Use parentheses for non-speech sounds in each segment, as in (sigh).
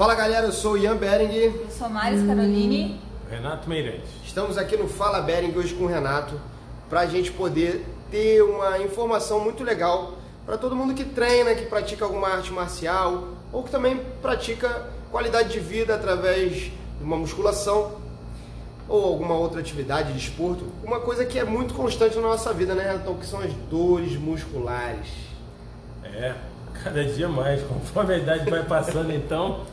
Fala galera, eu sou o Ian Bering. Eu sou a Maris Caroline. Renato Meirelles. Estamos aqui no Fala Bering hoje com o Renato para a gente poder ter uma informação muito legal para todo mundo que treina, que pratica alguma arte marcial ou que também pratica qualidade de vida através de uma musculação ou alguma outra atividade de esporto. Uma coisa que é muito constante na nossa vida, né, Renato? Que são as dores musculares. É, cada dia mais, conforme a idade vai passando, então.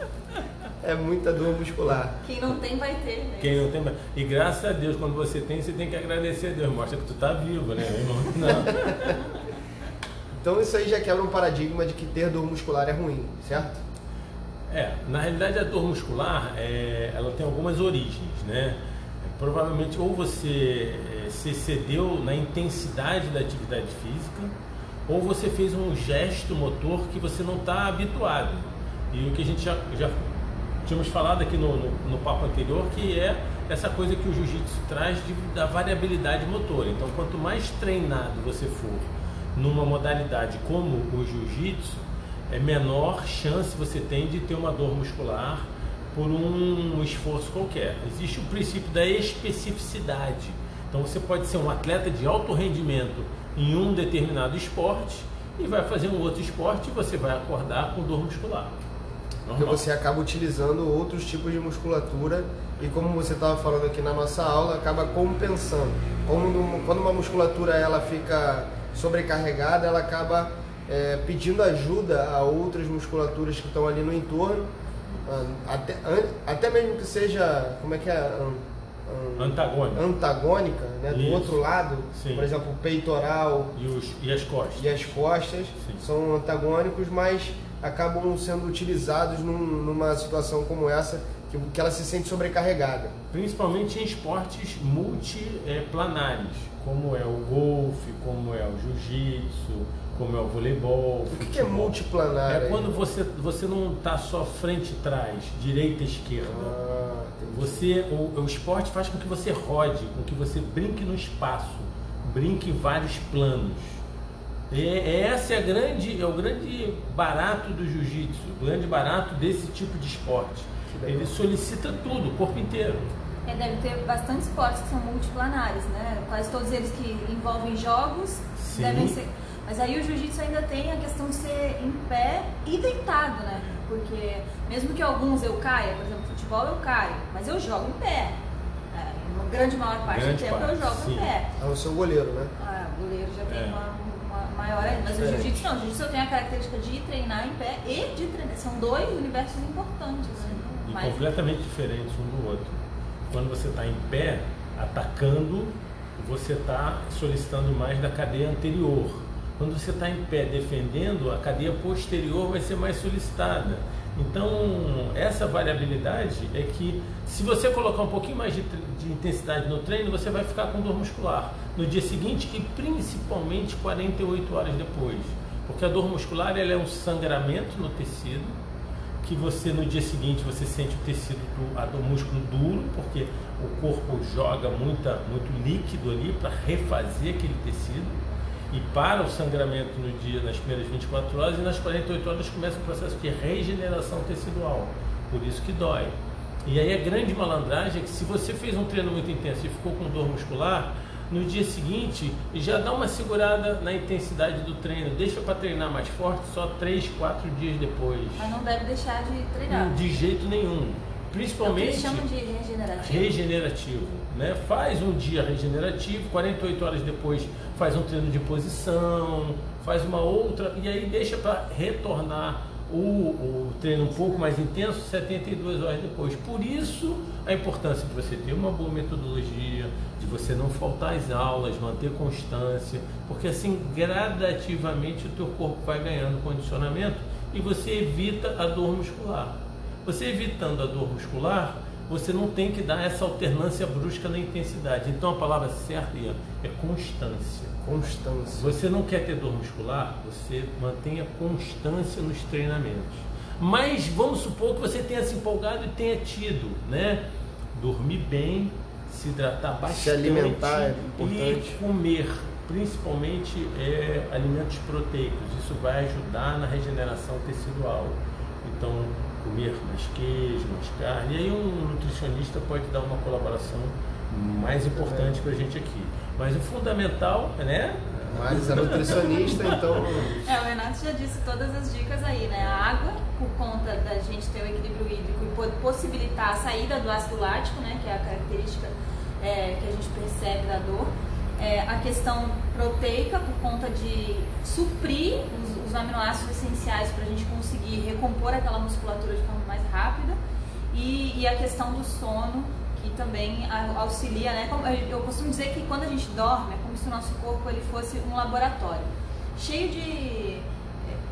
É muita dor muscular. Quem não tem vai ter, né? Quem não tem. E graças a Deus, quando você tem, você tem que agradecer a Deus. Mostra que tu tá vivo, né? (laughs) Não. então isso aí já quebra um paradigma de que ter dor muscular é ruim, certo? É, na realidade a dor muscular, é, ela tem algumas origens, né? Provavelmente ou você é, se excedeu na intensidade da atividade física, ou você fez um gesto motor que você não está habituado. E o que a gente já, já tínhamos falado aqui no, no, no, papo anterior, que é essa coisa que o jiu-jitsu traz de, da variabilidade motora. Então, quanto mais treinado você for numa modalidade como o jiu-jitsu, é menor chance você tem de ter uma dor muscular por um esforço qualquer. Existe o princípio da especificidade. Então, você pode ser um atleta de alto rendimento em um determinado esporte e vai fazer um outro esporte e você vai acordar com dor muscular. Porque você acaba utilizando outros tipos de musculatura e como você estava falando aqui na nossa aula, acaba compensando. Como quando uma musculatura ela fica sobrecarregada, ela acaba é, pedindo ajuda a outras musculaturas que estão ali no entorno, ah, até, até mesmo que seja, como é que é? Antagônica, antagônica né? do outro lado, Sim. por exemplo, o peitoral e, os, e as costas, e as costas são antagônicos, mas acabam sendo utilizados num, numa situação como essa, que, que ela se sente sobrecarregada. Principalmente em esportes multiplanares, como é o golfe, como é o jiu-jitsu, como é o voleibol. O que, que é multiplanar? É aí? quando você, você não está só frente e trás, direita e esquerda. Ah, você, o, o esporte faz com que você rode, com que você brinque no espaço, brinque em vários planos. É, essa é, a grande, é o grande barato do jiu-jitsu, o grande barato desse tipo de esporte. Ele solicita tudo, o corpo inteiro. É, deve ter bastante esportes que são multiplanares, né? Quase todos eles que envolvem jogos Sim. devem ser. Mas aí o jiu-jitsu ainda tem a questão de ser em pé e deitado, né? Porque mesmo que alguns eu caia, por exemplo, futebol eu caio, mas eu jogo em pé. É, uma grande maior parte grande do tempo parte, eu jogo sim. em pé. É o seu goleiro, né? Ah, o goleiro já tem é. uma maior ainda. Mas o jiu-jitsu não, o jiu-jitsu tem a característica de treinar em pé e de treinar. São dois universos importantes. Né? E Mas... completamente diferentes um do outro. Quando você está em pé, atacando, você está solicitando mais da cadeia anterior. Quando você está em pé defendendo, a cadeia posterior vai ser mais solicitada. Então, essa variabilidade é que, se você colocar um pouquinho mais de, de, intensidade no treino, você vai ficar com dor muscular no dia seguinte e principalmente 48 horas depois. Porque a dor muscular ela é um sangramento no tecido, que você no dia seguinte você sente o tecido do, do músculo duro, porque o corpo joga muita, muito líquido ali para refazer aquele tecido e para o sangramento no dia, nas primeiras 24 horas, e nas 48 horas começa o processo de regeneração tecidual. Por isso que dói. E aí a grande malandragem é que se você fez um treino muito intenso e ficou com dor muscular, no dia seguinte já dá uma segurada na intensidade do treino, deixa para treinar mais forte só 3, 4 dias depois. Mas não deve deixar de treinar. De jeito nenhum. Principalmente. É eles chamam de regenerativo. Regenerativo. Né? Faz um dia regenerativo, 48 horas depois faz um treino de posição, faz uma outra, e aí deixa para retornar o, treino um pouco mais intenso 72 horas depois. Por isso a importância de você ter uma boa metodologia, de você não faltar às aulas, manter constância, porque assim gradativamente o teu corpo vai ganhando condicionamento e você evita a dor muscular. Você evitando a dor muscular, você não tem que dar essa alternância brusca na intensidade. Então a palavra certa Ian, é constância. Constância. Você não quer ter dor muscular, você mantenha constância nos treinamentos. Mas vamos supor que você tenha se empolgado e tenha tido, né? Dormir bem, se hidratar bastante se alimentar é importante. e comer, principalmente é, alimentos proteicos. Isso vai ajudar na regeneração tecidual. Então, comer mais queijo, mais carne. E aí um nutricionista pode dar uma colaboração mais importante para a gente aqui. Mas o fundamental, né? Mas é nutricionista, então. É, o Renato já disse todas as dicas aí, né? A água, por conta da gente ter o equilíbrio hídrico e possibilitar a saída do ácido lático, né? Que é a característica é, que a gente percebe da dor. É, a questão proteica, por conta de suprir os aminoácidos essenciais para a gente conseguir recompor aquela musculatura de forma mais rápida. E, e a questão do sono, que também auxilia, né? Eu costumo dizer que quando a gente dorme, é como se o nosso corpo ele fosse um laboratório, cheio de,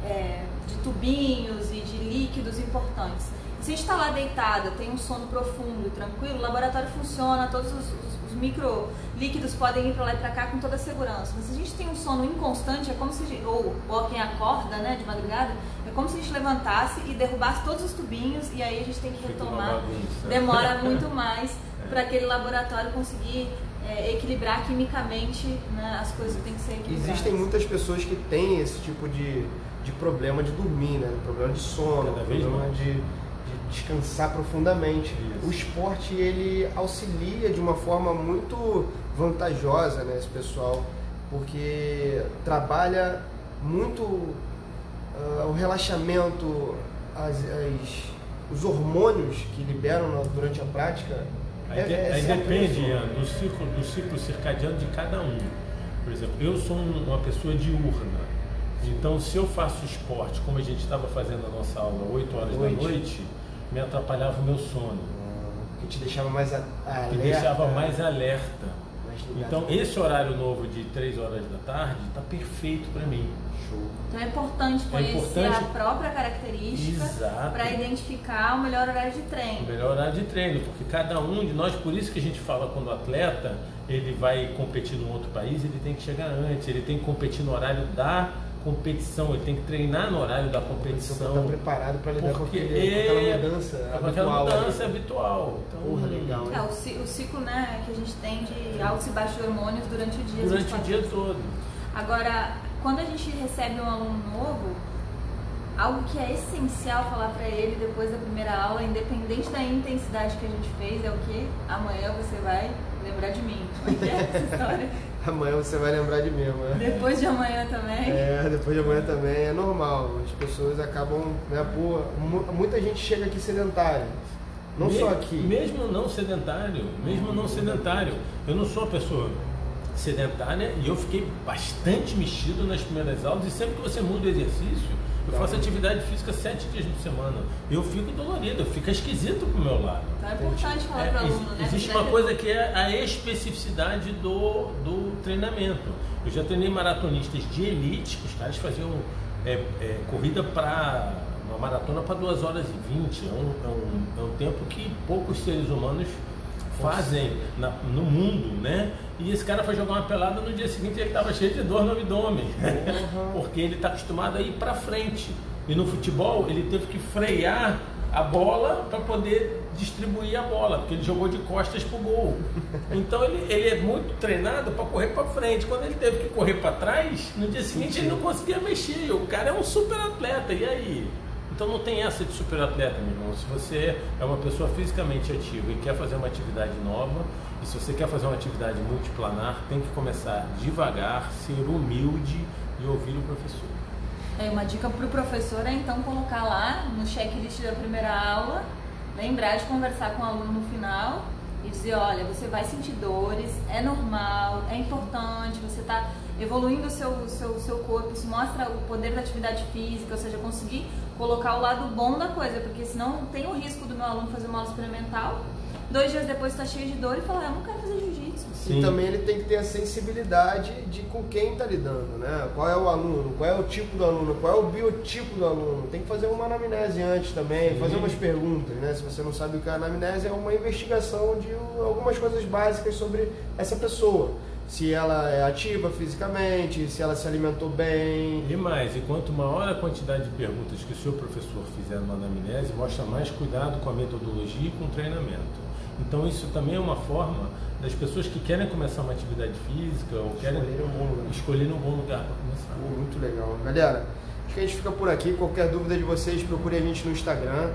é, de tubinhos e de líquidos importantes. Se a gente está lá deitada, tem um sono profundo, tranquilo, o laboratório funciona, todos os, os, os micro líquidos podem ir para lá e para cá com toda a segurança. Mas se a gente tem um sono inconstante, é como se gente, ou, ou quem acorda, né, de madrugada, é como se a gente levantasse e derrubasse todos os tubinhos e aí a gente tem que retomar. Demora (laughs) muito mais é. para aquele laboratório conseguir é, equilibrar quimicamente né, as coisas que têm que ser equilibradas. Existem muitas pessoas que têm esse tipo de, de problema de dormir, né? Problema de sono, problema de descansar profundamente. Isso. O esporte ele auxilia de uma forma muito vantajosa né, esse pessoal, porque trabalha muito uh, o relaxamento, as, as, os hormônios que liberam durante a prática. Aí, é, é aí depende do ciclo, do ciclo circadiano de cada um. Por exemplo, eu sou uma pessoa diurna. Então, se eu faço esporte, como a gente estava fazendo a nossa aula 8 horas da noite, me atrapalhava o meu sono. Que te deixava mais alerta. Que deixava mais alerta. então, esse horário novo de 3 horas da tarde está perfeito para mim. Show. Então é importante é conhecer é importante... a própria característica para identificar o melhor horário de treino. O melhor horário de treino, porque cada um de nós, por isso que a gente fala quando o atleta ele vai competir num outro país, ele tem que chegar antes, ele tem que competir no horário da competição, ele tem que treinar no horário da competição. Estar preparado para lidar com, aquele, é, aquela mudança habitual. Aquela mudança habitual. Então, Porra, legal. É, o, o, ciclo né, que a gente tem de altos e baixos hormônios durante o dia. Durante o dia todo. Agora, quando a gente recebe um aluno novo, algo que é essencial falar para ele depois da primeira aula, independente da intensidade que a gente fez, é o que amanhã você vai lembrar de mim. Como é, é essa história? Amanhã você vai lembrar de mim, amanhã. Depois de amanhã também? É, depois de amanhã também é normal. As pessoas acabam, né, por, muita gente chega aqui sedentária. Não mesmo, só aqui. Mesmo não sedentário, mesmo não sedentário. Eu não sou uma pessoa sedentária e eu fiquei bastante mexido nas primeiras aulas e sempre que você muda o exercício, eu faço atividade física sete dias por semana. Eu fico dolorido, fica esquisito pro meu lado. Então é importante falar é, para o aluno, né? Existe uma coisa que é a especificidade do, do treinamento. Eu já treinei maratonistas de elite, que os caras faziam é, é, corrida para uma maratona para 2 horas e 20. É um, é, um, é um tempo que poucos seres humanos fazem na, no mundo, né? E esse cara foi jogar uma pelada no dia seguinte ele estava cheio de dor no abdômen, uhum. porque ele está acostumado a ir para frente. E no futebol ele teve que frear a bola para poder distribuir a bola, porque ele jogou de costas pro gol. Então ele, ele é muito treinado para correr para frente. Quando ele teve que correr para trás, no dia seguinte ele não conseguia mexer. O cara é um super atleta. E aí? Então não tem essa de super atleta, meu irmão. Se você é uma pessoa fisicamente ativa e quer fazer uma atividade nova, e se você quer fazer uma atividade multiplanar, tem que começar devagar, ser humilde e ouvir o professor. É, uma dica para o professor é então colocar lá no checklist da primeira aula, lembrar de conversar com o aluno no final e dizer, olha, você vai sentir dores, é normal, é importante, você está evoluindo o seu, seu, seu corpo, isso mostra o poder da atividade física, ou seja, conseguir colocar o lado bom da coisa, porque senão tem o risco do meu aluno fazer uma aula experimental, dois dias depois está cheio de dor e falar, eu não quero jiu-jitsu. E também ele tem que ter a sensibilidade de com quem está lidando, né? Qual é o aluno, qual é o tipo do aluno, qual é o biotipo do aluno. Tem que fazer uma anamnese antes também, Sim. fazer umas perguntas, né? Se você não sabe o que é anamnese, é uma investigação de algumas coisas básicas sobre essa pessoa se ela é ativa fisicamente, se ela se alimentou bem. E mais, e quanto maior a quantidade de perguntas que o seu professor fizer numa anamnese, mostra mais cuidado com a metodologia e com o treinamento. Então isso também é uma forma das pessoas que querem começar uma atividade física ou querem escolher um bom lugar, escolher um bom lugar para começar. muito legal. Galera, acho que a gente fica por aqui. Qualquer dúvida de vocês, procure a gente no Instagram.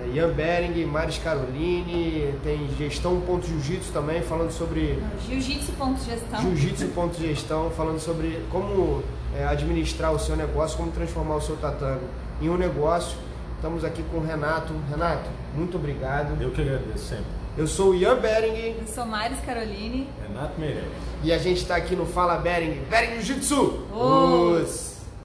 É, Ian Bering, Maris Caroline, tem gestão.jiu-jitsu também, falando sobre. Jiu-jitsu.gestão. Jiu-jitsu.gestão, falando sobre como é, administrar o seu negócio, como transformar o seu tatame em um negócio. Estamos aqui com o Renato. Renato, muito obrigado. Eu que agradeço sempre. Eu sou o Ian Bering. Eu sou Maris Caroline. Renato Meirelles. E a gente está aqui no Fala Bering. Bering Jiu-Jitsu! Os...